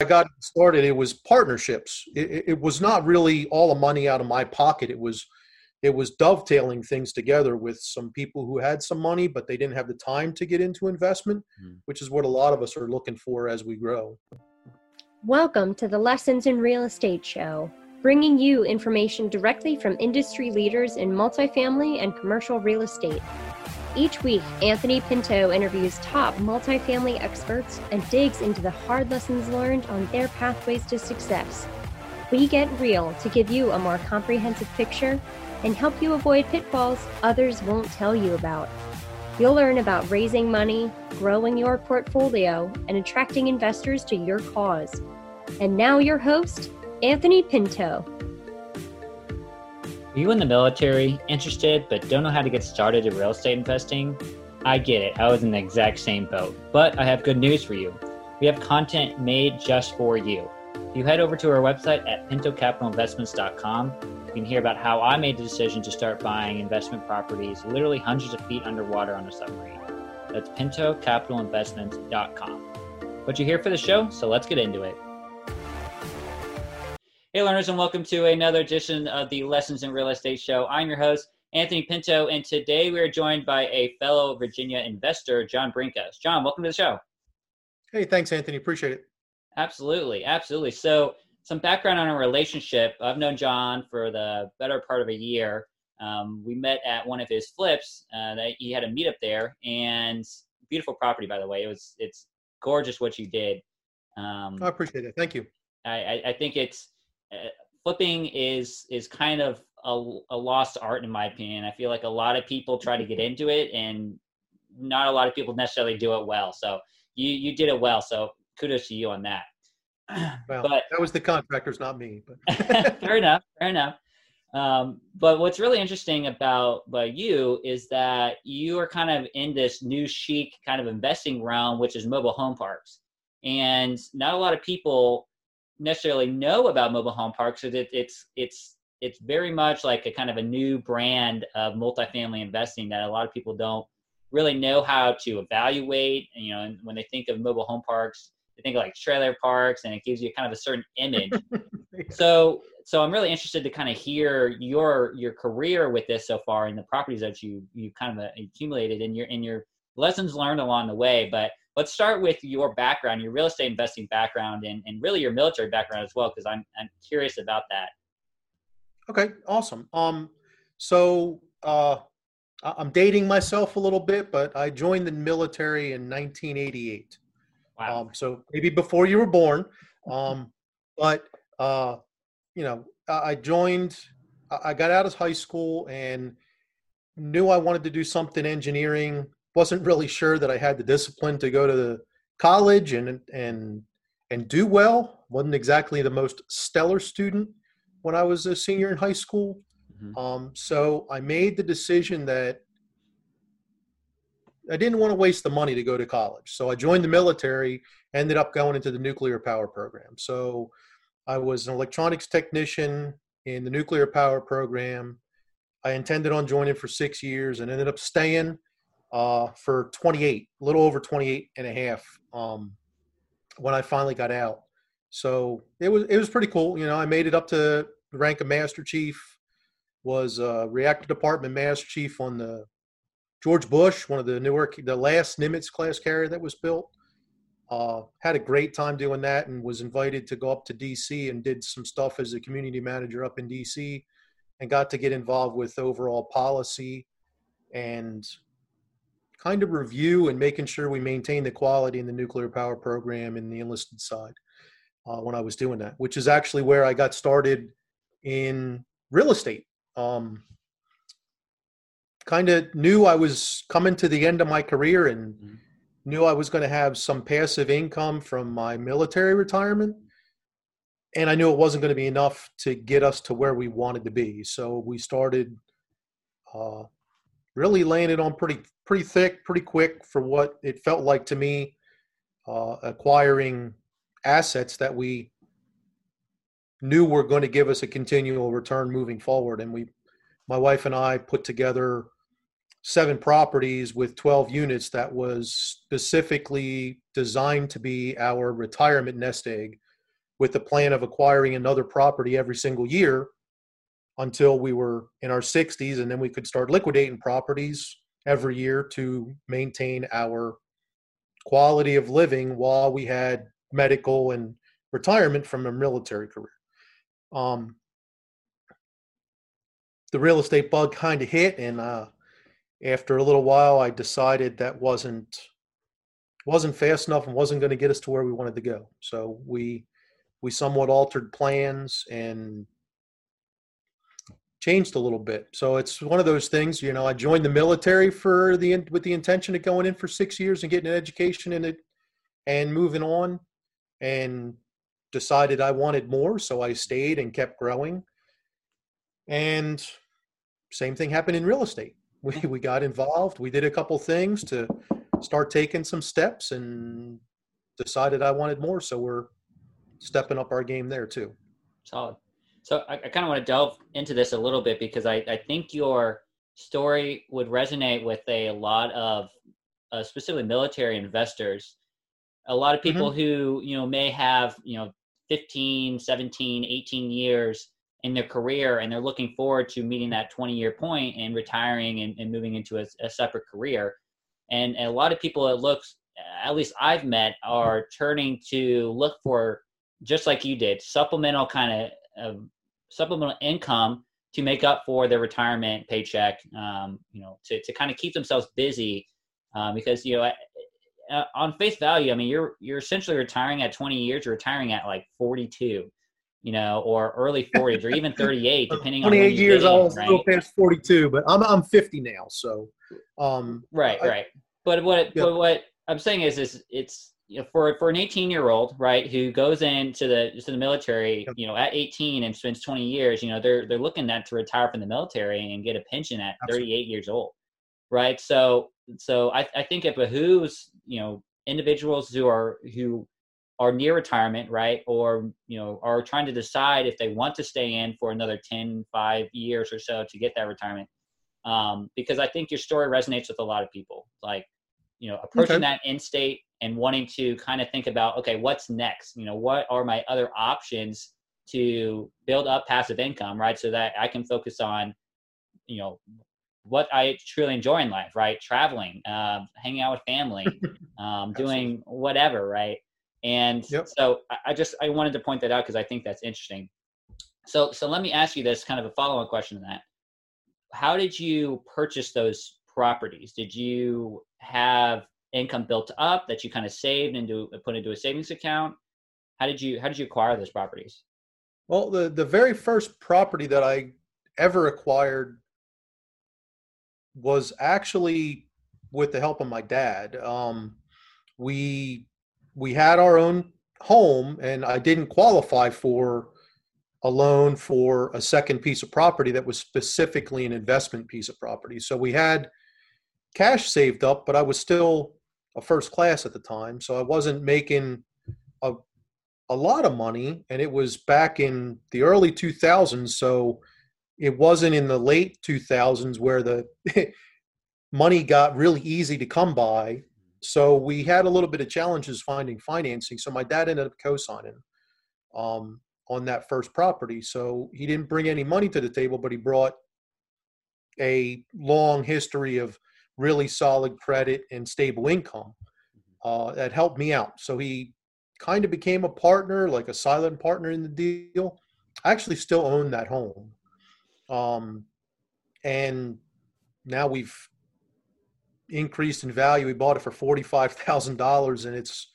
I got started, it was partnerships. It, it, was not really all the money out of my pocket. It was it was dovetailing things together with some people who had some money, but they didn't have the time to get into investment, mm. which is what a lot of us are looking for as we grow. Welcome to the Lessons in Real Estate Show, bringing you information directly from industry leaders in multifamily and commercial real estate. Each week, Anthony Pinto interviews top multifamily experts and digs into the hard lessons learned on their pathways to success. We get real to give you a more comprehensive picture and help you avoid pitfalls others won't tell you about. You'll learn about raising money, growing your portfolio, and attracting investors to your cause. And now, your host, Anthony Pinto. Are you in the military, interested, but don't know how to get started in real estate investing? I get it. I was in the exact same boat. But I have good news for you. We have content made just for you. If you head over to our website at pintocapitalinvestments.com, you can hear about how I made the decision to start buying investment properties literally hundreds of feet underwater on a submarine. That's pintocapitalinvestments.com. But you're here for the show, so let's get into it. Hey, learners, and welcome to another edition of the Lessons in Real Estate Show. I'm your host, Anthony Pinto, and today we are joined by a fellow Virginia investor, John Brinkos. John, welcome to the show. Hey, thanks, Anthony. Appreciate it. Absolutely, absolutely. So, some background on our relationship. I've known John for the better part of a year. Um, we met at one of his flips. Uh, that he had a meetup there, and beautiful property, by the way. It was it's gorgeous what you did. Um, I appreciate it. Thank you. I, I, I think it's flipping is is kind of a, a lost art in my opinion. I feel like a lot of people try to get into it, and not a lot of people necessarily do it well. So you you did it well. So kudos to you on that. Well, but that was the contractors, not me. But fair enough. Fair enough. Um, but what's really interesting about about you is that you are kind of in this new chic kind of investing realm, which is mobile home parks, and not a lot of people necessarily know about mobile home parks is it, it's it's it's very much like a kind of a new brand of multifamily investing that a lot of people don't really know how to evaluate. You know, and when they think of mobile home parks, they think of like trailer parks, and it gives you kind of a certain image. so, so I'm really interested to kind of hear your your career with this so far and the properties that you you kind of accumulated in your in your lessons learned along the way. But let's start with your background, your real estate investing background, and, and really your military background as well, because I'm I'm curious about that. Okay, awesome. Um, so uh, I'm dating myself a little bit, but I joined the military in 1988. Wow. Um, so maybe before you were born. Um, but uh, you know, I joined. I got out of high school and knew I wanted to do something engineering wasn't really sure that I had the discipline to go to the college and and and do well. wasn't exactly the most stellar student when I was a senior in high school. Mm-hmm. Um, so I made the decision that I didn't want to waste the money to go to college. So I joined the military, ended up going into the nuclear power program. So I was an electronics technician in the nuclear power program. I intended on joining for six years and ended up staying uh, for 28, a little over 28 and a half um, when I finally got out. So it was it was pretty cool. You know, I made it up to the rank of master chief. Was uh, reactor department master chief on the George Bush, one of the Newark, the last Nimitz class carrier that was built. Uh, had a great time doing that and was invited to go up to DC and did some stuff as a community manager up in DC and got to get involved with overall policy and kind of review and making sure we maintain the quality in the nuclear power program in the enlisted side uh, when I was doing that, which is actually where I got started in real estate. Um, kind of knew I was coming to the end of my career and mm-hmm. knew I was going to have some passive income from my military retirement. And I knew it wasn't going to be enough to get us to where we wanted to be. So we started uh, really landed on pretty pretty thick, pretty quick for what it felt like to me, uh, acquiring assets that we knew were going to give us a continual return moving forward. And we, my wife and I, put together seven properties with 12 units that was specifically designed to be our retirement nest egg with the plan of acquiring another property every single year until we were in our 60s and then we could start liquidating properties every year to maintain our quality of living while we had medical and retirement from a military career. Um, the real estate bug kind of hit and uh, after a little while i decided that wasn't wasn't fast enough and wasn't going to get us to where we wanted to go. So we we somewhat altered plans and changed a little bit so it's one of those things you know i joined the military for the with the intention of going in for six years and getting an education in it and moving on and decided i wanted more so i stayed and kept growing and same thing happened in real estate. We, we got involved. We did a couple things to start taking some steps and decided I wanted more. So we're stepping up our game there too. Solid. So I, I kind of want to delve into this a little bit because I, I think your story would resonate with a lot of uh, specifically military investors. A lot of people mm-hmm. who, you know, may have, you know, 15, 17, 18 years in their career and they're looking forward to meeting that 20 year point and retiring and, and moving into a, a, separate career and, a lot of people it looks at least i've met are turning to look for just like you did supplemental kind of uh, supplemental income to make up for their retirement paycheck um, you know to, to kind of keep themselves busy um, because you know uh, on face value i mean you're you're essentially retiring at 20 years you're retiring at like 42 you know, or early 40s or even 38, depending 28 on 28 years old, right? still past 42, but I'm I'm 50 now, so um, right, I, right. But what yeah. but what I'm saying is is it's you know, for for an 18 year old, right, who goes into the to the military, you know, at 18 and spends 20 years, you know, they're they're looking at to retire from the military and get a pension at Absolutely. 38 years old, right? So so I I think it behooves you know individuals who are who are near retirement, right? Or, you know, are trying to decide if they want to stay in for another 10, 5 years or so to get that retirement. Um, because I think your story resonates with a lot of people. Like, you know, approaching okay. that end state and wanting to kind of think about, okay, what's next? You know, what are my other options to build up passive income, right? So that I can focus on, you know, what I truly enjoy in life, right? Traveling, uh, hanging out with family, um, doing whatever, right? And yep. so I just I wanted to point that out because I think that's interesting. So so let me ask you this kind of a follow-on question to that. How did you purchase those properties? Did you have income built up that you kind of saved into put into a savings account? How did you how did you acquire those properties? Well, the the very first property that I ever acquired was actually with the help of my dad. Um, we we had our own home and I didn't qualify for a loan for a second piece of property that was specifically an investment piece of property. So we had cash saved up, but I was still a first class at the time. So I wasn't making a, a lot of money. And it was back in the early 2000s. So it wasn't in the late 2000s where the money got really easy to come by so we had a little bit of challenges finding financing. So my dad ended up co-signing um, on that first property. So he didn't bring any money to the table, but he brought a long history of really solid credit and stable income uh, that helped me out. So he kind of became a partner, like a silent partner in the deal. I actually still own that home. Um, and now we've increased in value. We bought it for forty five thousand dollars, and it's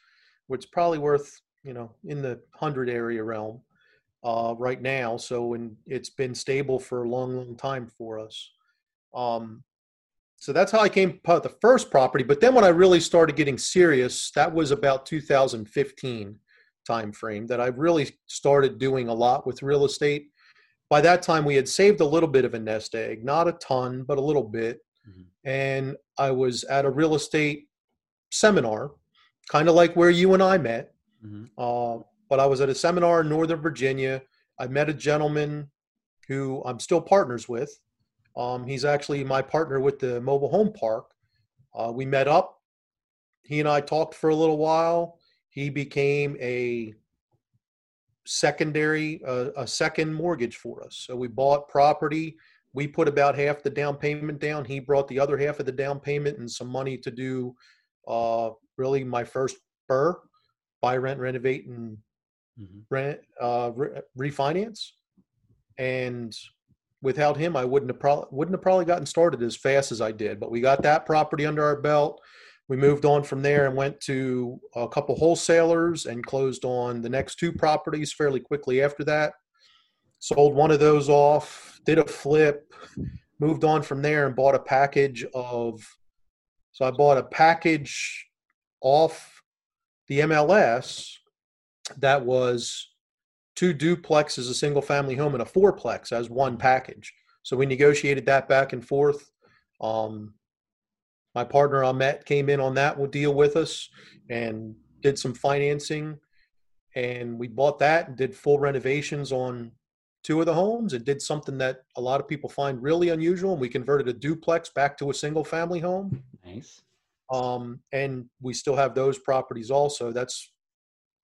it's probably worth you know in the hundred area realm uh, right now. So and it's been stable for a long, long time for us. Um, so that's how I came about the first property. But then when I really started getting serious, that was about 2015 time frame that I really started doing a lot with real estate. By that time, we had saved a little bit of a nest egg, not a ton, but a little bit. Mm-hmm and I was at a real estate seminar, kind of like where you and I met. Mm-hmm. Uh, but I was at a seminar in Northern Virginia. I met a gentleman who I'm still partners with. Um, he's actually my partner with the mobile home park. Uh, we met up. He and I talked for a little while. He became a secondary, uh, a second mortgage for us. So we bought property. We put about half the down payment down. He brought the other half of the down payment and some money to do uh, really my first BRRRR, buy, rent, renovate, and mm-hmm. rent uh, re- refinance. And without him, I wouldn't have probably wouldn't have probably gotten started as fast as I did. But we got that property under our belt. We moved on from there and went to a couple wholesalers and closed on the next two properties fairly quickly after that. Sold one of those off, did a flip, moved on from there and bought a package of. So I bought a package off the MLS that was two duplexes, a single family home, and a fourplex as one package. So we negotiated that back and forth. Um, my partner Ahmet came in on that deal with us and did some financing, and we bought that and did full renovations on two of the homes and did something that a lot of people find really unusual. And we converted a duplex back to a single family home. Nice. Um, and we still have those properties also. That's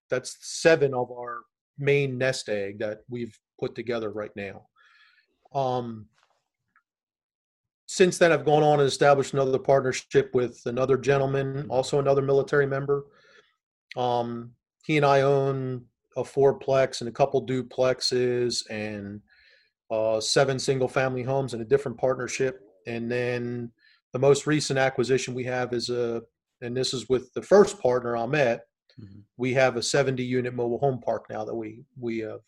that's seven of our main nest egg that we've put together right now. Um, since then, I've gone on and established another partnership with another gentleman, also another military member. Um, he and I own a fourplex and a couple duplexes and uh, seven single family homes in a different partnership. And then the most recent acquisition we have is a, and this is with the first partner Ahmet, Mm-hmm. We have a 70 unit mobile home park now that we we have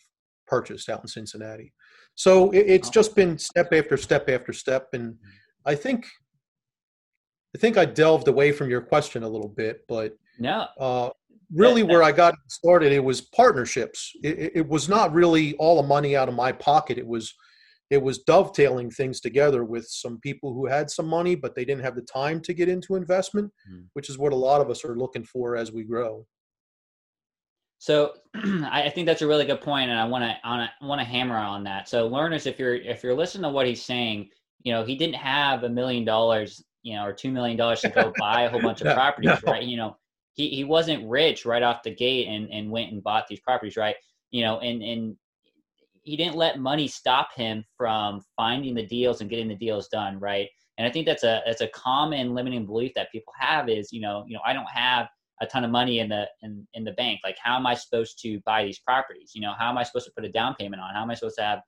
purchased out in Cincinnati. So it, it's just been step after step after step, and mm-hmm. I think I think I delved away from your question a little bit, but no. Uh, really, where I got started, it was partnerships. It, it was not really all the money out of my pocket. It was it was dovetailing things together with some people who had some money but they didn't have the time to get into investment mm. which is what a lot of us are looking for as we grow so I think that's a really good point, and I want to want to hammer on that. So learners, if you're if you're listening to what he's saying, you know he didn't have a million dollars, you know, or two million dollars to go buy a whole bunch of no, properties, no. right? You know, he he wasn't rich right off the gate and and went and bought these properties, right? You know, and and he didn't let money stop him from finding the deals and getting the deals done, right? And I think that's a that's a common limiting belief that people have is, you know, you know, I don't have a ton of money in the in, in the bank. Like how am i supposed to buy these properties? You know how am i supposed to put a down payment on? How am i supposed to have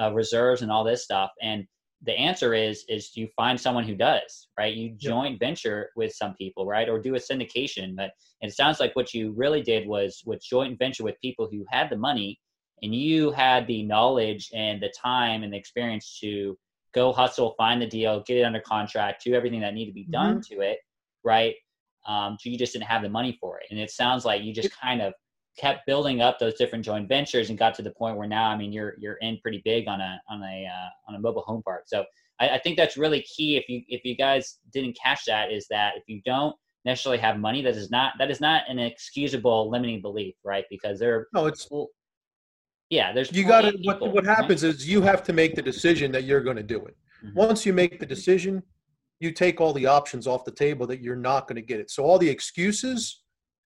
uh, reserves and all this stuff? And the answer is is you find someone who does right? You joint venture with some people right? Or do a syndication. But it sounds like what you really did was with joint venture with people who had the money and you had the knowledge and the time and the experience to go hustle find the deal get it under contract do everything that needed to be done mm-hmm. to it right um, you just didn't have the money for it. And it sounds like you just kind of kept building up those different joint ventures and got to the point where now, I mean, you're you're in pretty big on a on a uh, on a mobile home park. So I, I think that's really key. If you if you guys didn't catch that, is that if you don't necessarily have money, that is not that is not an excusable limiting belief, right? Because there. No, it's. Well, yeah, there's. You got to. What what happens right? is you have to make the decision that you're going to do it. Mm-hmm. Once you make the decision, you take all the options off the table that you're not going to get it. So all the excuses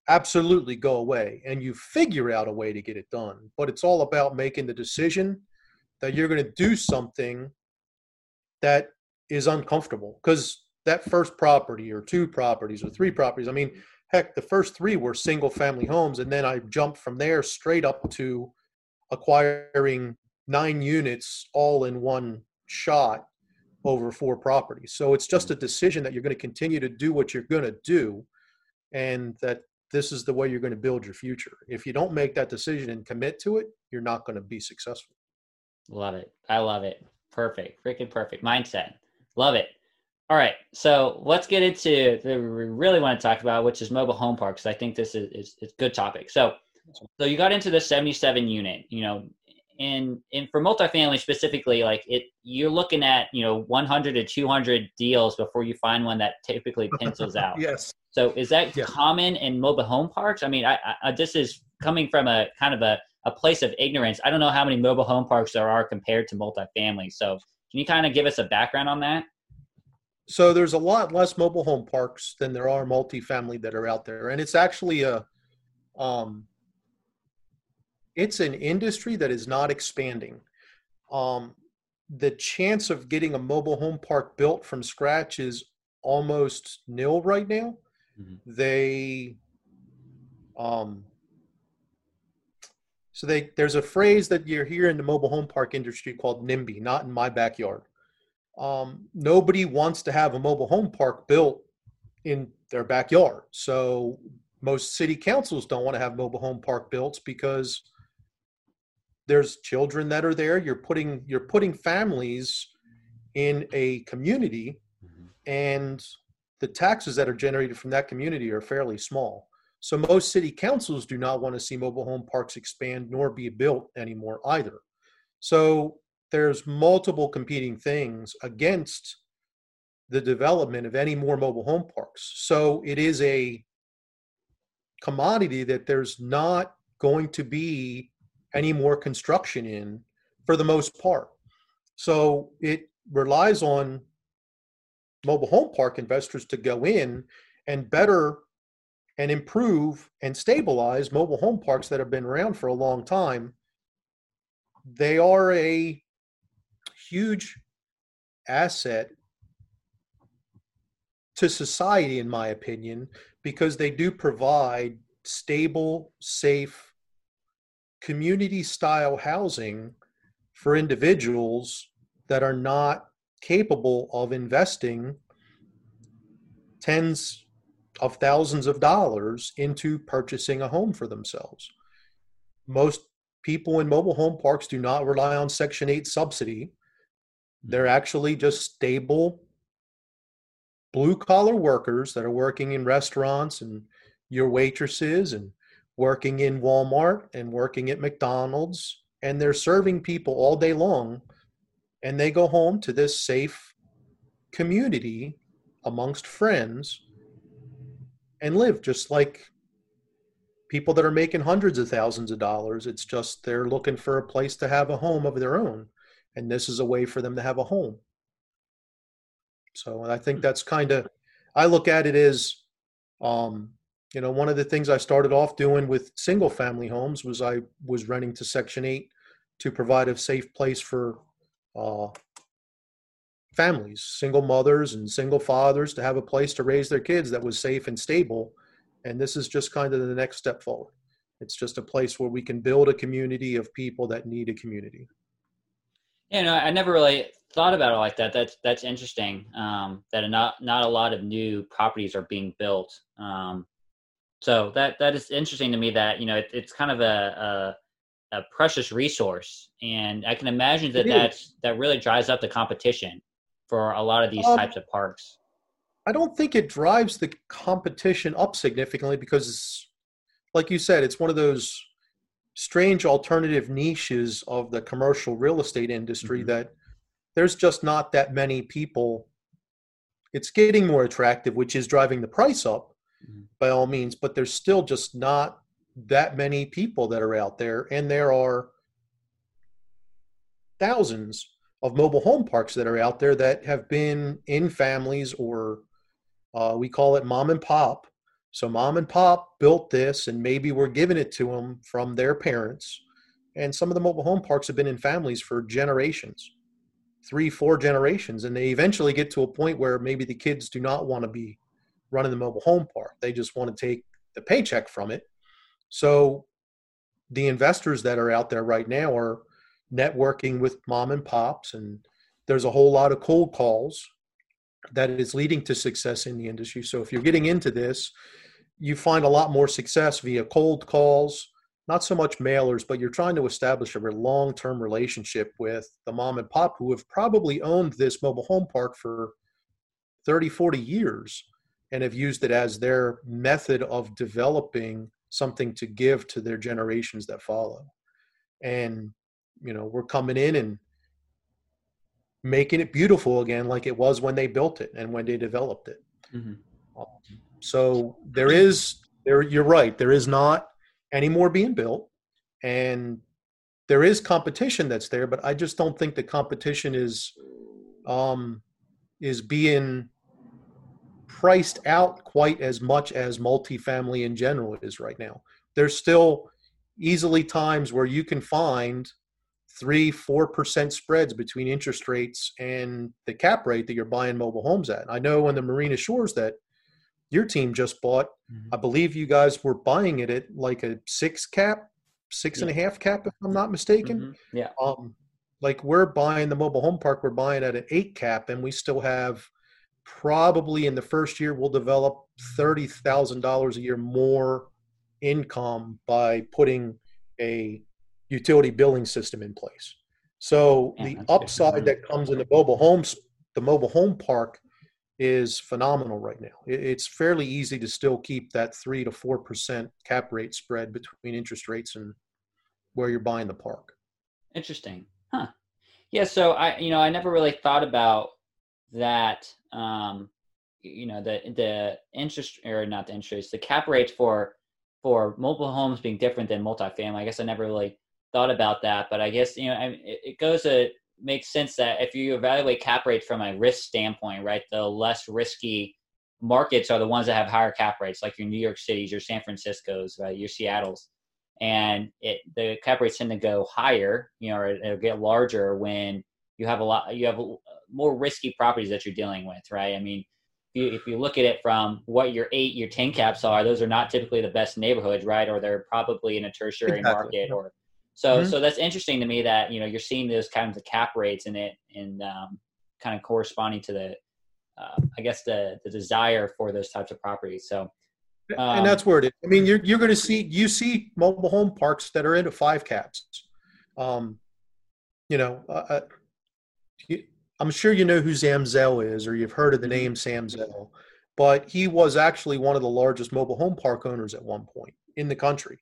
absolutely go away and you figure out a way to get it done. But it's all about making the decision that you're going to do something that is uncomfortable because that first property or two properties or three properties, I mean, heck, the first three were single family homes. And then I jumped from there straight up to acquiring nine units all in one shot over four properties. So it's just a mm. decision that you're going to continue to do what you're going to do and that this is the way you're going to build your future. If you don't make that decision and commit to it, you're not going to be successful. Love it. I love it. Perfect. Freaking perfect mindset. Love it. All right. So let's get into the we really want to talk about, which is mobile home parks. I think this is, is, is good topic. So, so you got into the 77 unit, you know, and and for multifamily specifically, like it, you're looking at you know 100 to 200 deals before you find one that typically pencils out. yes. So is that yes. common in mobile home parks? I mean, I, I, this is coming from a kind of a, a place of ignorance. I don't know how many mobile home parks there are compared to multifamily. So can you kind of give us a background on that? So there's a lot less mobile home parks than there are multifamily that are out there, and it's actually a um, it's an industry that is not expanding. Um, the chance of getting a mobile home park built from scratch is almost nil right now. Mm-hmm. They, um, so they there's a phrase that you're here in the mobile home park industry called NIMBY, not in my backyard. Um, nobody wants to have a mobile home park built in their backyard. So most city councils don't want to have mobile home park built because there's children that are there. You're putting you're putting families in a community mm-hmm. and the taxes that are generated from that community are fairly small. So most city councils do not want to see mobile home parks expand nor be built anymore either. So there's multiple competing things against the development of any more mobile home parks. So it is a commodity that there's not going to be any more construction in for the most part. So it relies on mobile home park investors to go in and better and improve and stabilize mobile home parks that have been around for a long time. They are a huge asset to society, in my opinion, because they do provide stable, safe, community style housing for individuals that are not capable of investing tens of thousands of dollars into purchasing a home for themselves. Most people in mobile home parks do not rely on Section 8 subsidy. They're actually just stable blue collar workers that are working in restaurants and your waitresses and working in Walmart and working at McDonald's, and they're serving people all day long. And they go home to this safe community amongst friends and live just like people that are making hundreds of thousands of dollars. It's just they're looking for a place to have a home of their own. And this is a way for them to have a home. So I think that's kind of, I look at it as um, you know one of the things i started off doing with single family homes was i was renting to section 8 to provide a safe place for uh, families single mothers and single fathers to have a place to raise their kids that was safe and stable. And this is just kind of the next step forward. It's just a place where we can build a community of people that need a community. You know i never really thought about it like that. That's that's interesting um, that not not a lot of new properties are being built. Um, so that that is interesting to me that you know it, it's kind of a, a, a precious resource, and I can imagine that that's that really drives up the competition for a lot of these um, types of parks. I don't think it drives the competition up significantly because, like you said, it's one of those strange alternative niches of the commercial real estate industry mm-hmm. that there's just not that many people. It's getting more attractive, which is driving the price up mm-hmm. by all means, but there's still just not that many people that are out there, and there are thousands of mobile home parks that are out there that have been in families or uh, we call it mom and pop. So mom and pop built this, and maybe we're giving it to them from their parents. And some of the mobile home parks have been in families for generations, three, four generations, and they eventually get to a point where maybe the kids do not want to be running the mobile home park. They just want to take the paycheck from it. So the investors that are out there right now are networking with mom and pops, and there's a whole lot of cold calls that is leading to success in the industry. So if you're getting into this, you find a lot more success via cold calls, not so much mailers, but you're trying to establish a long term relationship with the mom and pop who have probably owned this mobile home park for 30, 40 years and have used it as their method of developing something to give to their generations that follow. And, you know, we're coming in and making it beautiful again, like it was when they built it and when they developed it. Mm-hmm. Um, so there is, there, you're right, there is not any more being built. And there is competition that's there, but I just don't think the competition is, um, is being priced out quite as much as multifamily in general is right now. There's still easily times where you can find three, four percent spreads between interest rates and the cap rate that you're buying mobile homes at. I know on the Marina Shores that your team just bought, mm-hmm. I believe you guys were buying it at like a six cap, six yeah. and a half cap, if I'm not mistaken. Mm-hmm. Yeah. Um, like we're buying the mobile home park, we're buying at an eight cap, and we still have probably in the first year we'll develop thirty thousand dollars a year more income by putting a utility billing system in place. So yeah, the upside that comes in the mobile homes, the mobile home park is phenomenal right now. It's fairly easy to still keep that three to four percent cap rate spread between interest rates and where you're buying the park. Interesting, huh? Yeah. So I, you know, I never really thought about that. Um, you know, the the interest or not the interest, the cap rates for for mobile homes being different than multifamily. I guess I never really thought about that, but I guess you know I it goes to make sense that if you evaluate cap rates from a risk standpoint, right, the less risky markets are the ones that have higher cap rates, like your New York Cities, your San Francisco's, right, your Seattle's, and it the cap rates tend to go higher, you know, or it'll get larger when you have a lot, you have more risky properties that you're dealing with, right? I mean, if you, if you look at it from what your eight, your ten caps are, those are not typically the best neighborhoods, right? Or they're probably in a tertiary exactly. market or so mm-hmm. so that's interesting to me that you know you're seeing those kinds of cap rates in it and um, kind of corresponding to the uh, I guess the the desire for those types of properties. So um, and that's where it is. I mean, you're you're going to see you see mobile home parks that are into five caps. Um, you know, uh, uh you, I'm sure you know who Sam Zell is, or you've heard of the mm-hmm. name Sam Zell, but he was actually one of the largest mobile home park owners at one point in the country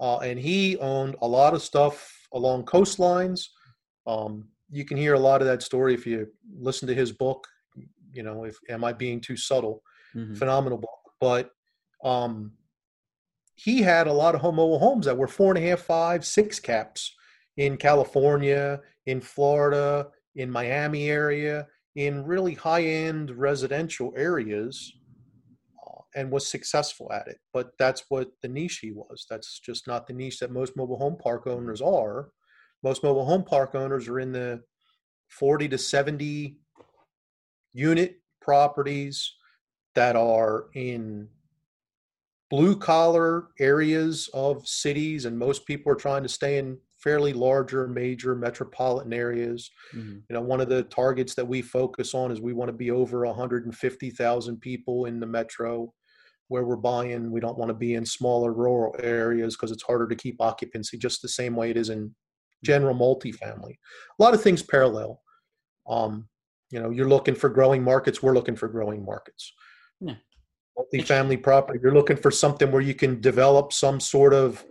uh, and he owned a lot of stuff along coastlines. Um, you can hear a lot of that story if you listen to his book. You know, if am I being too subtle? Mm-hmm. Phenomenal book, but um, he had a lot of home mobile homes that were four and a half, five, six caps in California, in Florida, in Miami area, in really high-end residential areas uh, and was successful at it. But that's what the niche he was. That's just not the niche that most mobile home park owners are. Most mobile home park owners are in the 40 to 70 unit properties that are in blue collar areas of cities and most people are trying to stay in fairly larger major metropolitan areas mm-hmm. you know one of the targets that we focus on is we want to be over 150,000 people in the metro where we're buying. We don't want to be in smaller rural areas because it's harder to keep occupancy, just the same way it is in general multifamily. A lot of things parallel. Um, you know, you're looking for growing markets. We're looking for growing markets. Yeah. Multifamily property. You're looking for something where you can develop some sort of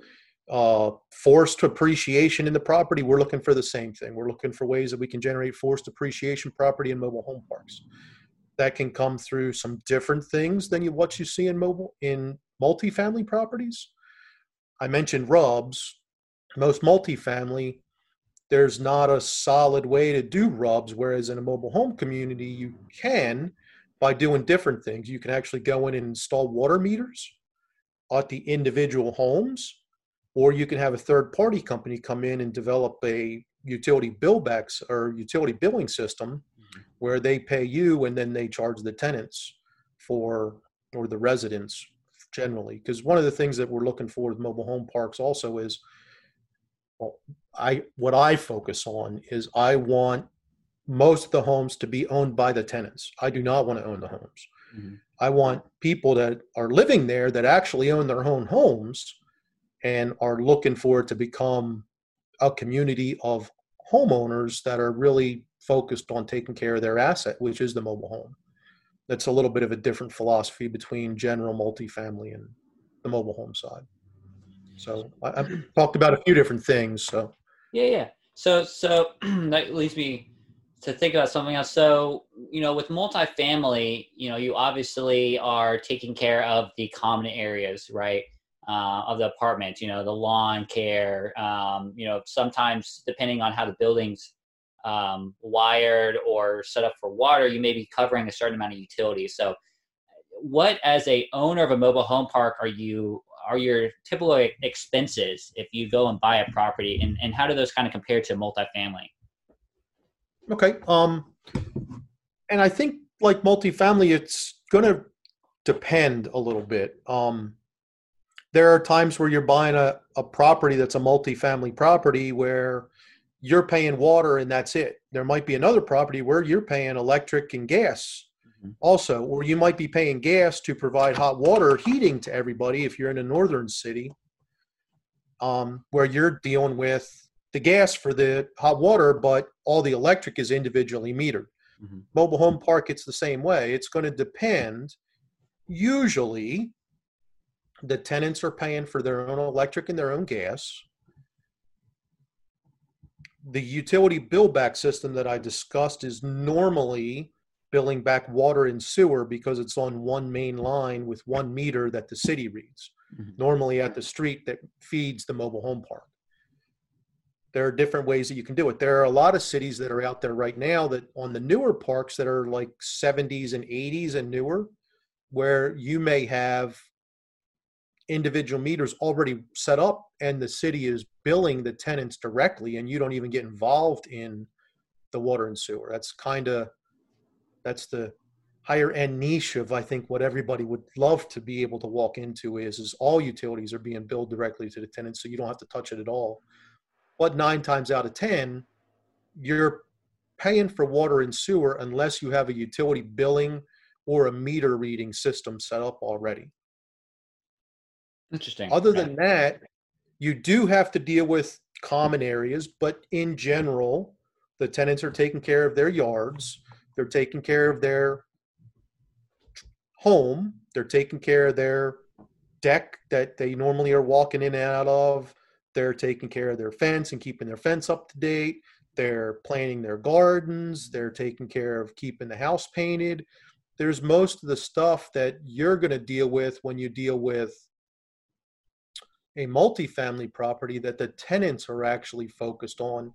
uh, forced appreciation in the property. We're looking for the same thing. We're looking for ways that we can generate forced appreciation property in mobile home parks that can come through some different things than you, what you see in mobile in multifamily properties. I mentioned RUBS. Most multifamily, there's not a solid way to do RUBS, whereas in a mobile home community, you can by doing different things. You can actually go in and install water meters at the individual homes, or you can have a third party company come in and develop a utility billbacks or utility billing system where they pay you and then they charge the tenants for or the residents generally. Because one of the things that we're looking for with mobile home parks also is well i what i focus on is i want most of the homes to be owned by the tenants. I do not want to own the homes. Mm-hmm. i want people that are living there that actually own their own homes and are looking for it to become a community of homeowners that are really focused on taking care of their asset, which is the mobile home. That's a little bit of a different philosophy between general multifamily and the mobile home side. So I, have talked about a few different things. So yeah, yeah. So so that leads me to think about something else. So you know, with multifamily, you know, you obviously are taking care of the common areas, right? Uh, of the apartment, you know, the lawn care, um, you know, sometimes depending on how the buildings um, wired or set up for water, you may be covering a certain amount of utilities. So, what as a owner of a mobile home park are you are your typical expenses if you go and buy a property, and, and how do those kind of compare to multifamily? Okay. Um, and I think like multifamily, it's going to depend a little bit. Um, there are times where you're buying a, a property that's a multifamily property where you're paying water and that's it. There might be another property where you're paying electric and gas mm-hmm. also, or you might be paying gas to provide hot water heating to everybody if you're in a northern city, um, where you're dealing with the gas for the hot water, but all the electric is individually metered. Mm-hmm. Mobile home park, it's the same way. It's going to depend. Usually, the tenants are paying for their own electric and their own gas. The utility bill back system that I discussed is normally billing back water and sewer because it's on one main line with one meter that the city reads, mm-hmm. normally at the street that feeds the mobile home park there are different ways that you can do it. There are a lot of cities that are out there right now that on the newer parks that are like 70s and 80s and newer, where you may have individual meters already set up and the city is billing the tenants directly and you don't even get involved in the water and sewer. That's kind of that's the higher end niche of I think what everybody would love to be able to walk into is is all utilities are being billed directly to the tenants so you don't have to touch it at all but nine times out of 10, you're paying for water and sewer unless you have a utility billing or a meter reading system set up already. Interesting. Other than that, you do have to deal with common areas, but in general, the tenants are taking care of their yards, they're taking care of their home, they're taking care of their deck that they normally are walking in and out of, they're taking care of their fence and keeping their fence up to date. They're planting their gardens. They're taking care of keeping the house painted. There's most of the stuff that you're going to deal with when you deal with a multifamily property that the tenants are actually focused on,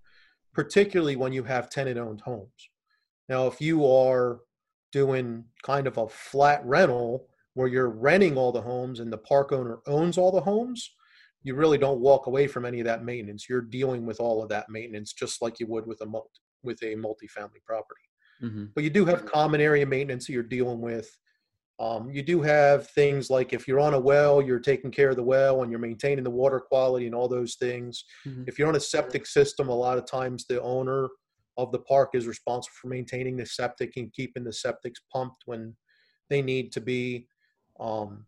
particularly when you have tenant owned homes. Now, if you are doing kind of a flat rental where you're renting all the homes and the park owner owns all the homes, you really don't walk away from any of that maintenance. You're dealing with all of that maintenance just like you would with a multi, with a multifamily property. Mm-hmm. But you do have common area maintenance that you're dealing with. Um, you do have things like if you're on a well, you're taking care of the well and you're maintaining the water quality and all those things. Mm-hmm. If you're on a septic system, a lot of times the owner of the park is responsible for maintaining the septic and keeping the septics pumped when they need to be. Um,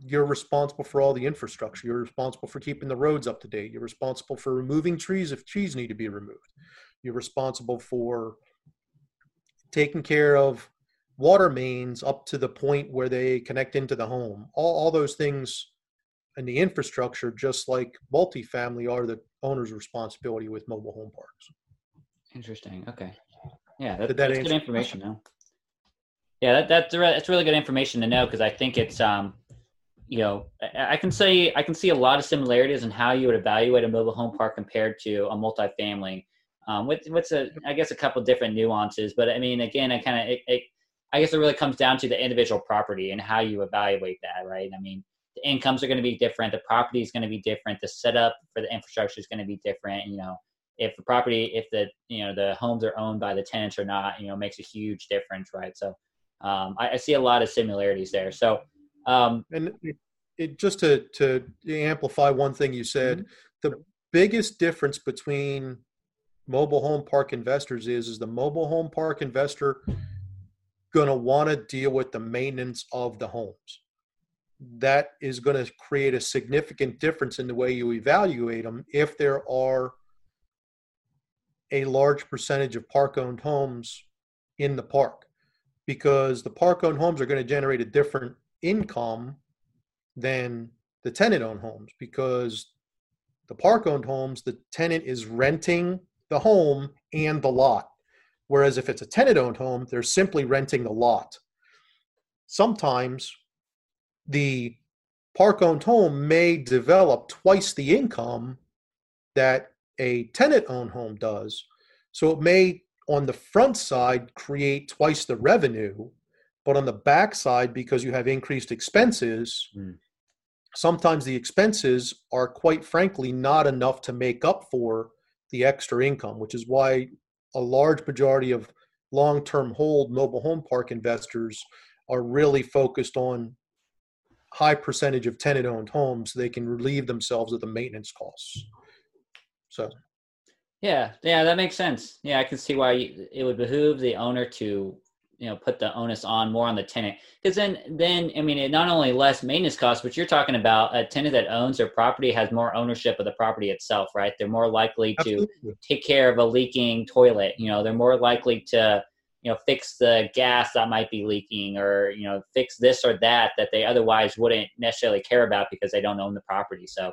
you're responsible for all the infrastructure. You're responsible for keeping the roads up to date. You're responsible for removing trees if trees need to be removed. You're responsible for taking care of water mains up to the point where they connect into the home. All, all those things and the infrastructure, just like multifamily, are the owner's responsibility with mobile home parks. Interesting. Okay. Yeah, that, that that's good information. Now. Yeah, that, that's that's really good information to know because I think it's um you know, I can say I can see a lot of similarities in how you would evaluate a mobile home park compared to a multifamily. Um, with what's a I guess a couple different nuances, but I mean, again, I kind of it, it, I guess it really comes down to the individual property and how you evaluate that, right? I mean, the incomes are going to be different, the property is going to be different, the setup for the infrastructure is going to be different. You know, if the property, if the you know the homes are owned by the tenants or not, you know, makes a huge difference, right? So, um, I, I see a lot of similarities there. So. Um, and it, it, just to to amplify one thing you said, mm-hmm. the biggest difference between mobile home park investors is is the mobile home park investor going to want to deal with the maintenance of the homes. That is going to create a significant difference in the way you evaluate them if there are a large percentage of park owned homes in the park because the park owned homes are going to generate a different income than the tenant owned homes because the park owned homes, the tenant is renting the home and the lot. Whereas if it's a tenant owned home, they're simply renting the lot. Sometimes the park owned home may develop twice the income that a tenant owned home does. So it may, on the front side, create twice the revenue, but on the back side, because you have increased expenses, mm sometimes the expenses are quite frankly not enough to make up for the extra income, which is why a large majority of long term hold mobile home park investors are really focused on high percentage of tenant owned homes. They can relieve themselves of the maintenance costs. So. Yeah yeah that makes sense. Yeah i can see why it would behoove the owner to you know put the onus on more on the tenant. Because then then i mean it not only less maintenance costs but you're talking about a tenant that owns their property has more ownership of the property itself right? They're more likely to take care of a leaking toilet you know? They're more likely to you know fix the gas that might be leaking or you know fix this or that that they otherwise wouldn't necessarily care about because they don't own the property. So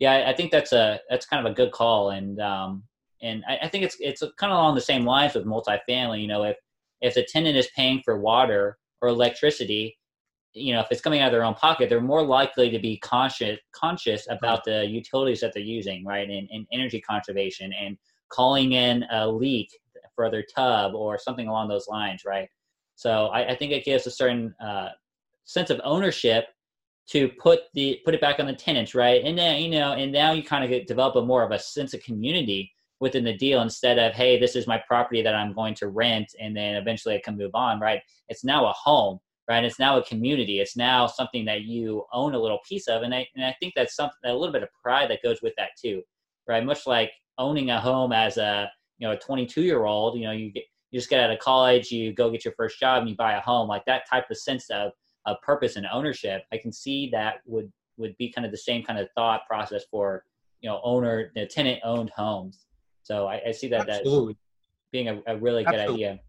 yeah i think that's a that's kind of a good call. And um and i, I think it's it's kind of along the same lines with multifamily. You know if if the tenant is paying for water or electricity you know if it's coming out of their own pocket they're more likely to be conscious conscious about the utilities that they're using right and, and energy conservation and calling in a leak for their tub or something along those lines, right? So I, I think it gives a certain uh, sense of ownership to put the put it back on the tenants, right? And then you know, and now you kind of get, develop a more of a sense of community within the deal instead of hey, this is my property that I'm going to rent, and then eventually I can move on, right? It's now a home, right? It's now a community. It's now something that you own a little piece of, and I and I think that's something a little bit of pride that goes with that too, right? Much like owning a home as a you know a 22 year old you know you get you just get out of college you go get your first job and you buy a home like that type of sense of, of purpose and ownership i can see that would would be kind of the same kind of thought process for you know owner the tenant owned homes so i, I see that Absolutely. as being a, a really good Absolutely. idea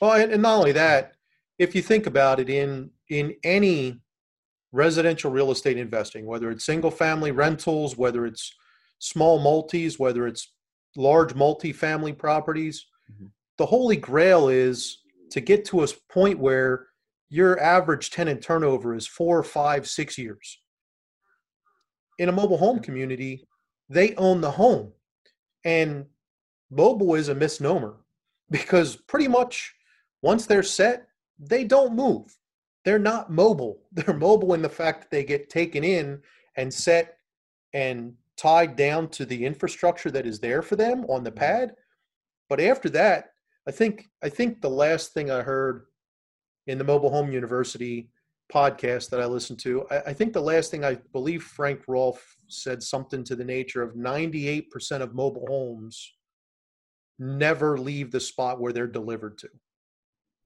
well and, and not only that if you think about it in in any residential real estate investing whether it's single family rentals whether it's small multis whether it's large multifamily properties, mm-hmm. the holy grail is to get to a point where your average tenant turnover is four, five, six years. In a mobile home community, they own the home. And mobile is a misnomer because pretty much once they're set, they don't move. They're not mobile. They're mobile in the fact that they get taken in and set and tied down to the infrastructure that is there for them on the mm-hmm. pad. But after that, I think I think the last thing I heard in the Mobile Home University podcast that I listened to, I, I think the last thing I believe Frank Rolfe said something to the nature of 98% of mobile homes never leave the spot where they're delivered to.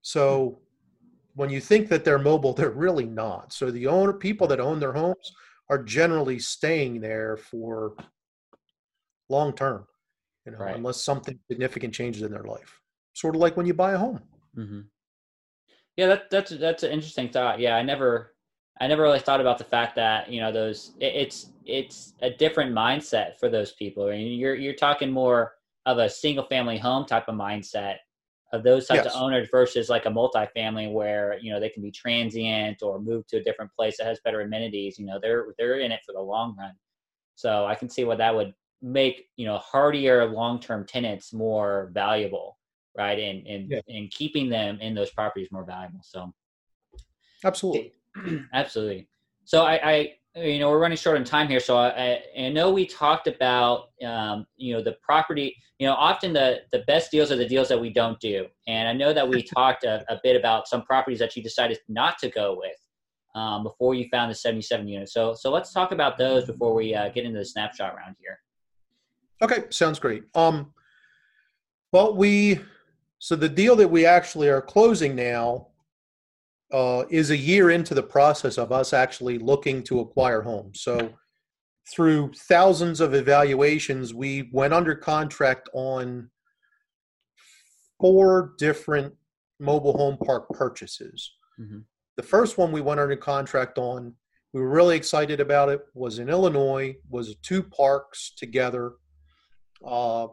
So when you think that they're mobile, they're really not. So the owner people that own their homes are generally staying there for long term, you know, right. unless something significant changes in their life. Sort of like when you buy a home. Mm-hmm. Yeah, that, that's that's an interesting thought. Yeah, I never I never really thought about the fact that you know those it, it's it's a different mindset for those people. I mean, you're you're talking more of a single family home type of mindset of those types yes. of owners versus like a multifamily where you know they can be transient or move to a different place that has better amenities you know they're they're in it for the long run so i can see what that would make you know hardier long-term tenants more valuable right and and, yeah. and keeping them in those properties more valuable so. Absolutely. Absolutely. So i i you know we're running short on time here so i, I know we talked about um, you know the property you know often the the best deals are the deals that we don't do and i know that we talked a, a, bit about some properties that you decided not to go with um, before you found the 77 unit so so let's talk about those before we uh, get into the snapshot round here. Okay sounds great. Um well we so the deal that we actually are closing now uh, is a year into the process of us actually looking to acquire homes. So, through thousands of evaluations, we went under contract on four different mobile home park purchases. Mm-hmm. The first one we went under contract on, we were really excited about it, was in Illinois, was two parks together. Uh,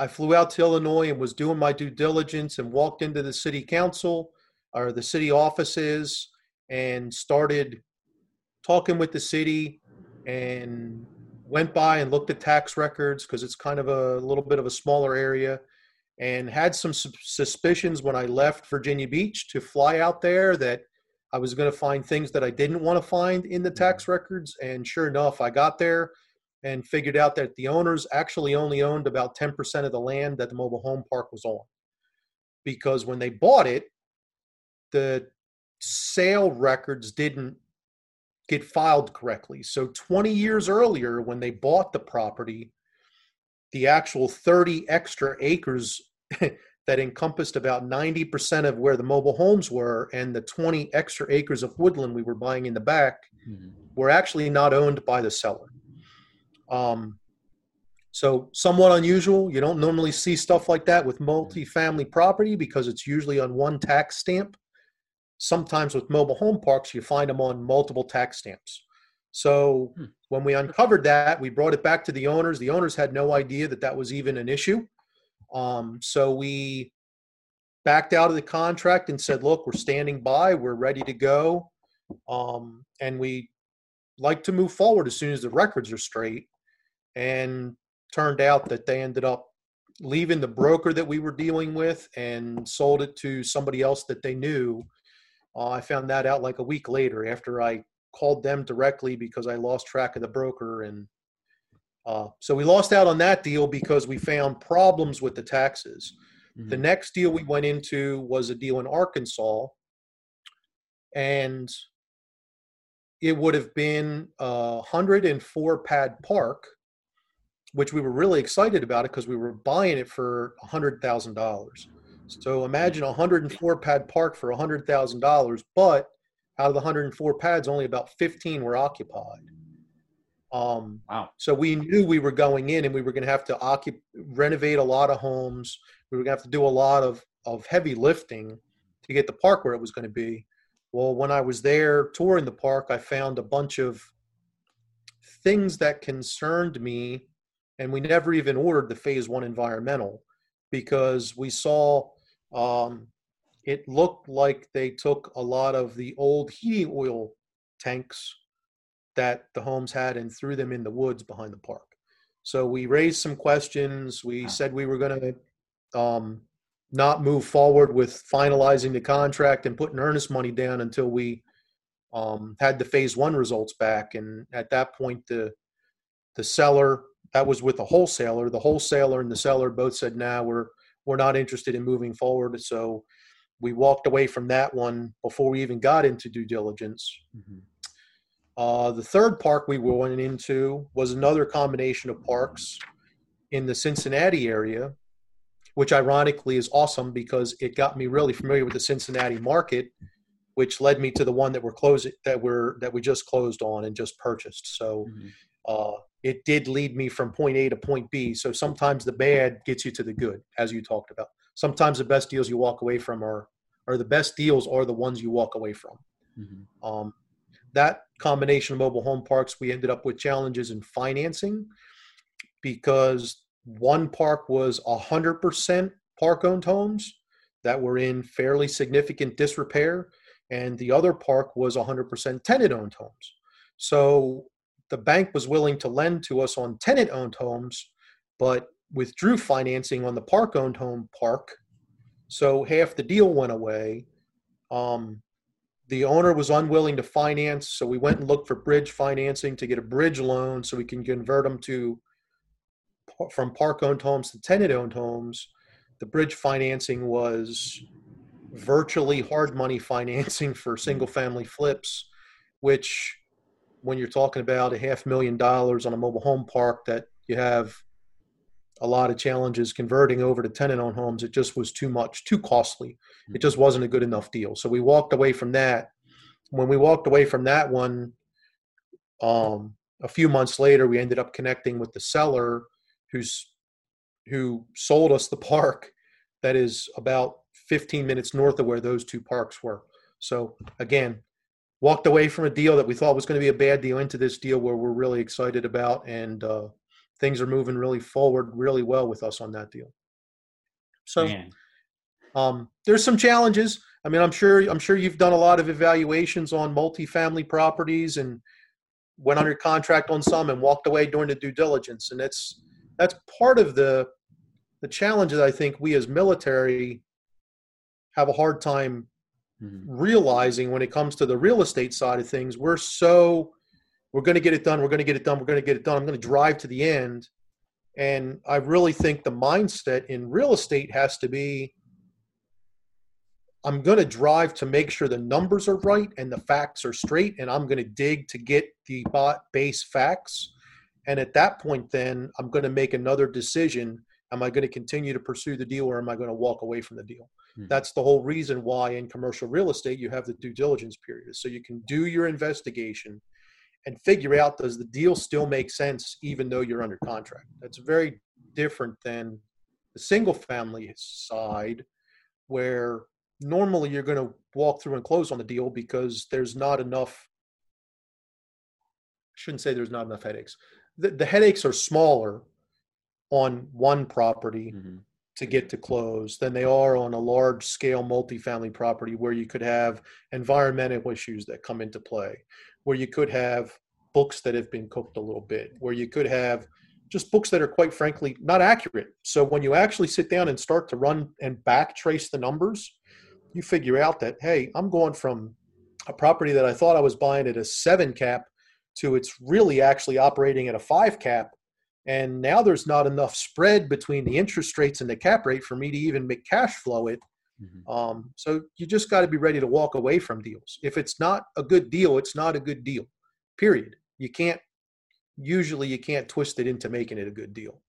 I flew out to Illinois and was doing my due diligence and walked into the city council or the city offices and started talking with the city and went by and looked at tax records because it's kind of a little bit of a smaller area and had some suspicions when I left Virginia Beach to fly out there that I was going to find things that I didn't want to find in the tax Mm-hmm. records. And sure enough, I got there and figured out that the owners actually only owned about 10% of the land that the mobile home park was on. Because when they bought it, the sale records didn't get filed correctly. So 20 years earlier, when they bought the property, the actual 30 extra acres that encompassed about 90% of where the mobile homes were and the 20 extra acres of woodland we were buying in the back Mhm. were actually not owned by the seller. Um, so somewhat unusual. You don't normally see stuff like that with multifamily property because it's usually on one tax stamp. Sometimes with mobile home parks, you find them on multiple tax stamps. So Hmm. when we uncovered that, we brought it back to the owners. The owners had no idea that that was even an issue. Um, so we backed out of the contract and said, look, we're standing by, we're ready to go. Um, and we like to move forward as soon as the records are straight. And turned out that they ended up leaving the broker that we were dealing with and sold it to somebody else that they knew. Uh, I found that out like a week later after I called them directly because I lost track of the broker. And uh, so we lost out on that deal because we found problems with the taxes. The Mhm. next deal we went into was a deal in Arkansas, and it would have been a 104 pad park, which we were really excited about it because we were buying it for $100,000. So imagine a 104 pad park for $100,000, but out of the 104 pads, only about 15 were occupied. Um, Wow. so we knew we were going in and we were going to have to occup- renovate a lot of homes. We were going to have to do a lot of, of heavy lifting to get the park where it was going to be. Well, when I was there touring the park, I found a bunch of things that concerned me, and we never even ordered the phase one environmental because we saw um, it looked like they took a lot of the old heating oil tanks that the homes had and threw them in the woods behind the park. So we raised some questions. We said we were going to um, not move forward with finalizing the contract and putting earnest money down until we um, had the phase one results back. And at that point, the the seller that was with the wholesaler. The wholesaler and the seller both said, "Now nah, we're we're not interested in moving forward." So we walked away from that one before we even got into due diligence. Mhm. Uh, the third park we went into was another combination of parks in the Cincinnati area, which ironically is awesome because it got me really familiar with the Cincinnati market, which led me to the one that we're closing that we're that we just closed on and just purchased. So Mhm. uh, it did lead me from point A to point B. So sometimes the bad gets you to the good, as you talked about. Sometimes the best deals you walk away from are are the best deals are the ones you walk away from. Mhm. Um, that combination of mobile home parks, we ended up with challenges in financing because one park was 100% park owned homes that were in fairly significant disrepair, and the other park was 100% tenant owned homes. So the bank was willing to lend to us on tenant owned homes, but withdrew financing on the park owned home park. So half the deal went away. Um, the owner was unwilling to finance, so we went and looked for bridge financing to get a bridge loan so we can convert them to from park owned homes to tenant owned homes. The bridge financing was virtually hard money financing for single family flips, which when you're talking about a half million dollars on a mobile home park that you have a lot of challenges converting over to tenant owned homes, it just was too much, too costly. It just wasn't a good enough deal. So we walked away from that. When we walked away from that one, um, a few months later, we ended up connecting with the seller who's who sold us the park that is about 15 minutes north of where those two parks were. So again, walked away from a deal that we thought was going to be a bad deal into this deal where we're really excited about and uh, things are moving really forward really well with us on that deal. So um, there's some challenges. I mean, I'm sure I'm sure you've done a lot of evaluations on multifamily properties and went under contract on some and walked away during the due diligence, and that's that's part of the the challenges I think we as military have a hard time mm-hmm. realizing when it comes to the real estate side of things, we're so we're going to get it done, we're going to get it done, we're going to get it done. I'm going to drive to the end. And I really think the mindset in real estate has to be I'm going to drive to make sure the numbers are right and the facts are straight, and I'm going to dig to get the base facts. And at that point, then I'm going to make another decision. Am I going to continue to pursue the deal or am I going to walk away from the deal? Mm-hmm. That's the whole reason why in commercial real estate you have the due diligence period. So you can do your investigation and figure out does the deal still make sense even though you're under contract. That's very different than the single family side where normally you're going to walk through and close on the deal because there's not enough I shouldn't say there's not enough headaches. The, the headaches are smaller on one property mm-hmm. To get to close than they are on a large scale multifamily property where you could have environmental issues that come into play, where you could have books that have been cooked a little bit, where you could have just books that are quite frankly not accurate. So when you actually sit down and start to run and back trace the numbers, you figure out that hey i'm going from a property that i thought i was buying at a seven cap to it's really actually operating at a five cap and now there's not enough spread between the interest rates and the cap rate for me to even make cash flow it mm-hmm. um, so you just got to be ready to walk away from deals if it's not a good deal it's not a good deal period you can't usually you can't twist it into making it a good deal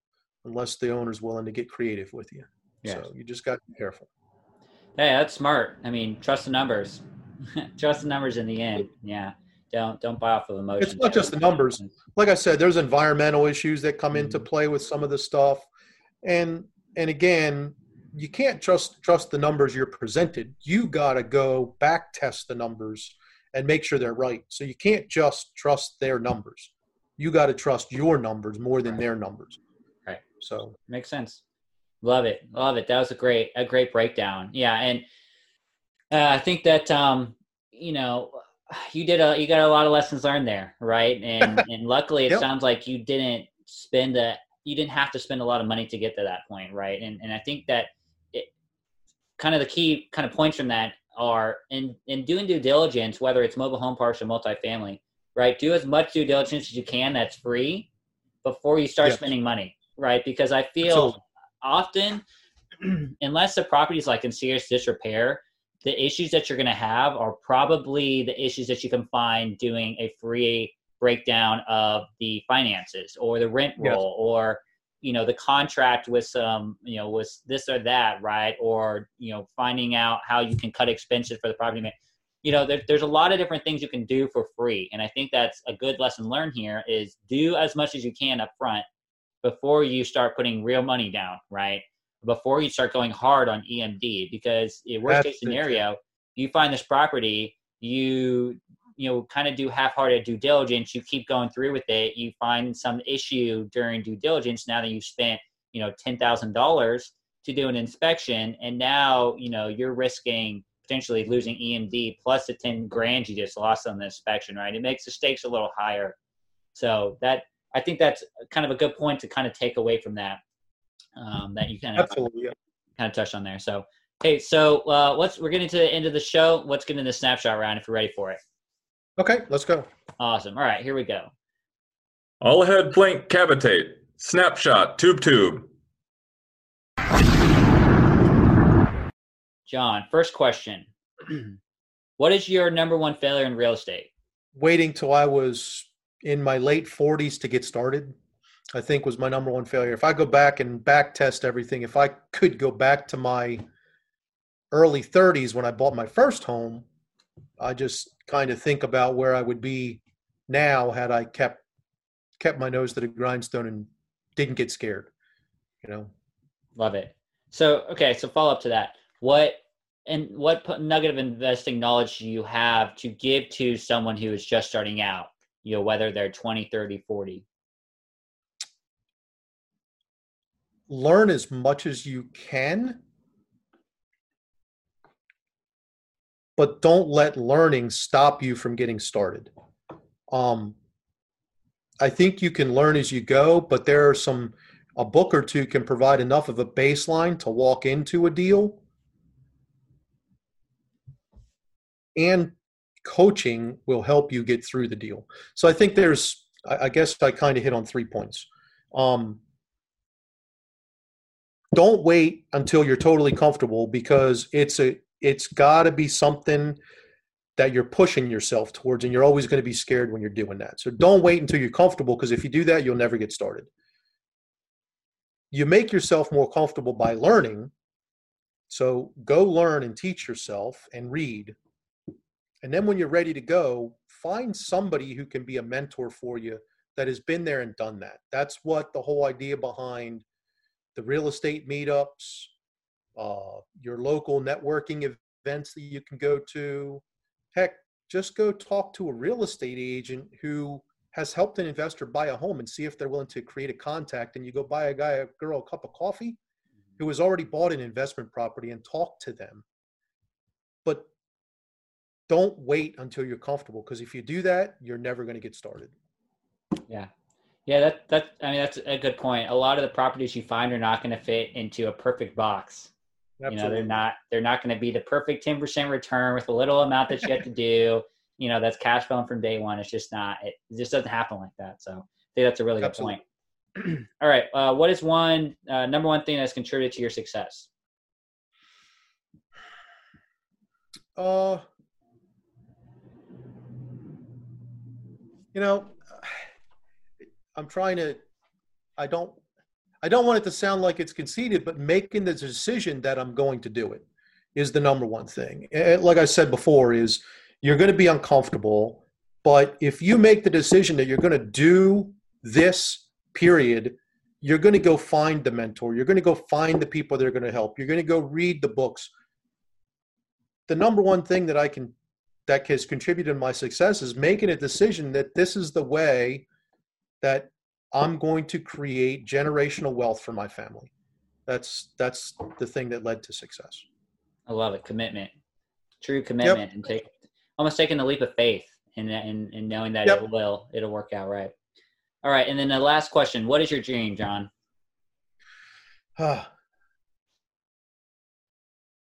unless the owner's willing to get creative with you yes. so you just got to be careful Hey, that's smart. I mean, trust the numbers. trust the numbers in the end. Yeah. Don't don't buy off of emotion. It's not just the numbers. Like I said, there's environmental issues that come into mm-hmm. play with some of the stuff. And and again, you can't trust trust the numbers you're presented. You got to go back test the numbers and make sure they're right. So you can't just trust their numbers. You got to trust your numbers more than right. their numbers. Right. So makes sense. Love it, love it. That was a great, a great breakdown. Yeah, and uh, I think that um, you know, you did a, you got a lot of lessons learned there, right? And and luckily, it yep. sounds like you didn't spend a, you didn't have to spend a lot of money to get to that point, right? And and I think that it, kind of the key kind of points from that are in in doing due diligence, whether it's mobile home parks or multifamily, right? Do as much due diligence as you can that's free before you start spending money, right? Because I feel. Absolutely often, unless the property is like in serious disrepair, the issues that you're going to have are probably the issues that you can find doing a free breakdown of the finances or the rent roll yes. or you know the contract with some you know with this or that right or you know finding out how you can cut expenses for the property you know there, there's a lot of different things you can do for free and i think that's a good lesson learned here is do as much as you can up front before you start putting real money down, right? Before you start going hard on EMD, because in worst That's case scenario, you find this property, you you know kind of do half-hearted due diligence. You keep going through with it. You find some issue during due diligence. Now that you've spent you know ten thousand dollars to do an inspection, and now you know you're risking potentially losing EMD plus the ten grand you just lost on the inspection, right? It makes the stakes a little higher. So that I think that's kind of a good point to kind of take away from that. Um, that you kind of Absolutely, yeah. kind of touched on there. So, hey, so uh, let's we're getting to the end of the show. Let's get into the snapshot round if you're ready for it. Okay, let's go. Awesome. All right, here we go. All ahead flank cavitate. Snapshot tube tube. John, first question. what is your number one failure in real estate? Waiting till I was in my late 40s to get started i think was my number one failure. If i go back and back test everything if i could go back to my early 30s when i bought my first home i just kind of think about where i would be now had i kept kept my nose to the grindstone and didn't get scared you know? Love it. So okay so follow up to that. What and what nugget of investing knowledge do you have to give to someone who is just starting out? You know whether they're 20 30 40 learn as much as you can but don't let learning stop you from getting started um, i think you can learn as you go but there are some a book or two can provide enough of a baseline to walk into a deal and coaching will help you get through the deal. So I think there's, I, guess I kind of hit on three points. Um, don't wait until you're totally comfortable because it's a it's got to be something that you're pushing yourself towards and you're always going to be scared when you're doing that. So don't wait until you're comfortable because if you do that you'll never get started. You make yourself more comfortable by learning. So go learn and teach yourself and read. And then when you're ready to go find somebody who can be a mentor for you that has been there and done that. That's what the whole idea behind the real estate meetups, uh, your local networking events that you can go to. Heck, just go talk to a real estate agent who has helped an investor buy a home and see if they're willing to create a contact. And you go buy a guy, a girl, a cup of coffee who has already bought an investment property and talk to them. But don't wait until you're comfortable because if you do that, you're never going to get started. Yeah, yeah, that that I mean that's a good point. A lot of the properties you find are not going to fit into a perfect box. Absolutely. You know, they're not they're not going to be the perfect ten percent return with a little amount that you have to do. You know, that's cash flowing from day one. It's just not. It, it just doesn't happen like that. So I think that's a really Absolutely. good point. All right, uh, what is one uh, number one thing that's contributed to your success? Uh, you know, I'm trying to, I don't, I don't want it to sound like it's conceited, but making the decision that I'm going to do it is the number one thing. And like I said before, is you're going to be uncomfortable, but if you make the decision that you're going to do this period, you're going to go find the mentor. You're going to go find the people that are going to help. You're going to go read the books. The number one thing that I can that has contributed to my success is making a decision that this is the way that I'm going to create generational wealth for my family. That's that's the thing that led to success. I love it. Commitment, true commitment, yep. and take almost taking the leap of faith and and, and knowing that yep. it will it'll work out right. All right, and then the last question: What is your dream, John? Uh,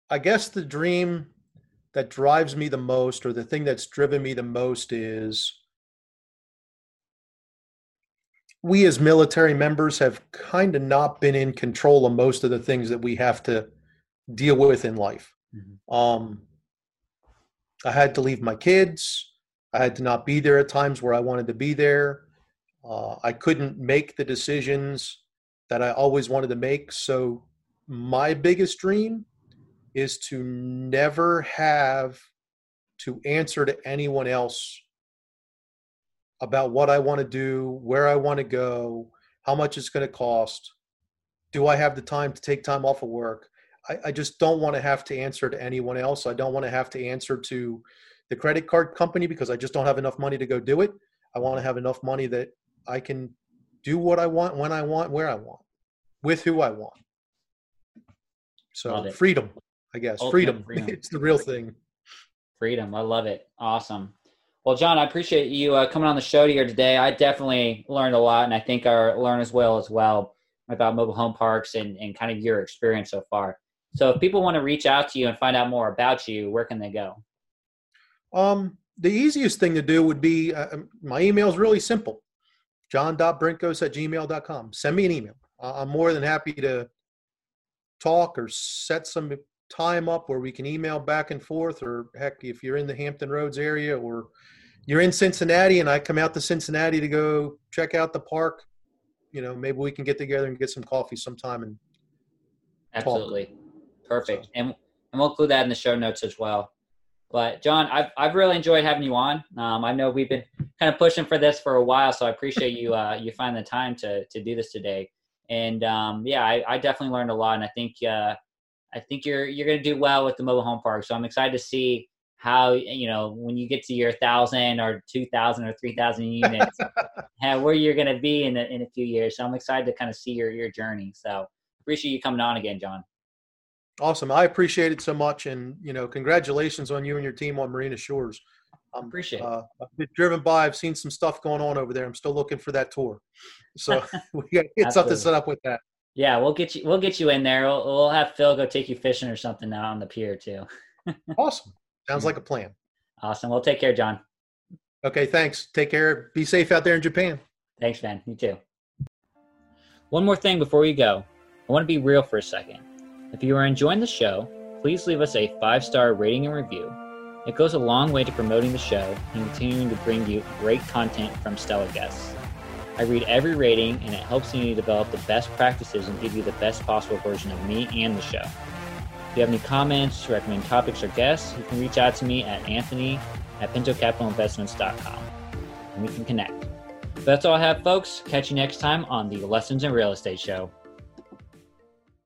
I guess the dream that drives me the most, or the thing that's driven me the most, is we as military members have kind of not been in control of most of the things that we have to deal with in life. Mm-hmm. Um, I had to leave my kids. I had to not be there at times where I wanted to be there. Uh, I couldn't make the decisions that I always wanted to make. So, my biggest dream is to never have to answer to anyone else about what I want to do, where I want to go, how much it's going to cost. Do I have the time to take time off of work? I, I just don't want to have to answer to anyone else. I don't want to have to answer to the credit card company because I just don't have enough money to go do it. I want to have enough money that I can do what I want, when I want, where I want, with who I want. So freedom, I guess. Oh, Ultimate freedom. freedom. it's the real thing. Freedom. I love it. Awesome. Well, John, I appreciate you uh, coming on the show here today. I definitely learned a lot, and I think our learners will as well about mobile home parks and, and kind of your experience so far. So, if people want to reach out to you and find out more about you, where can they go? Um, the easiest thing to do would be uh, um, my email is really simple john.brinkos at gmail.com. Send me an email. I'm more than happy to talk or set some time up where we can email back and forth or heck if you're in the hampton roads area or you're in cincinnati and i come out to cincinnati to go check out the park you know maybe we can get together and get some coffee sometime and absolutely talk. perfect so. and, and we'll include that in the show notes as well but john i've, I've really enjoyed having you on um, i know we've been kind of pushing for this for a while so i appreciate you uh, you find the time to to do this today and um, yeah I, I definitely learned a lot and i think uh, I think you're you're going to do well with the mobile home park. So I'm excited to see how you know when you get to your thousand or two thousand or three thousand units, where you're going to be in a, in a few years. So I'm excited to kind of see your your journey. So appreciate you coming on again, John. Awesome. I appreciate it so much, and you know, congratulations on you and your team on Marina Shores. I'm appreciate. Uh, I've been driven by. I've seen some stuff going on over there. I'm still looking for that tour, so we got to get something set up with that. Yeah, we'll get you. We'll get you in there. We'll, we'll have Phil go take you fishing or something out on the pier too. awesome. Sounds like a plan. Awesome. Well, take care, John. Okay, thanks. Take care. Be safe out there in Japan. Thanks, man. You too. One more thing before we go. I want to be real for a second. If you are enjoying the show, please leave us a five star rating and review. It goes a long way to promoting the show and continuing to bring you great content from stellar guests. I read every rating and it helps me develop the best practices and give you the best possible version of me and the show. If you have any comments, recommend topics or guests, you can reach out to me at anthony at pintocapitalinvestments.com and we can connect. That's all I have, folks. Catch you next time on the Lessons in Real Estate Show.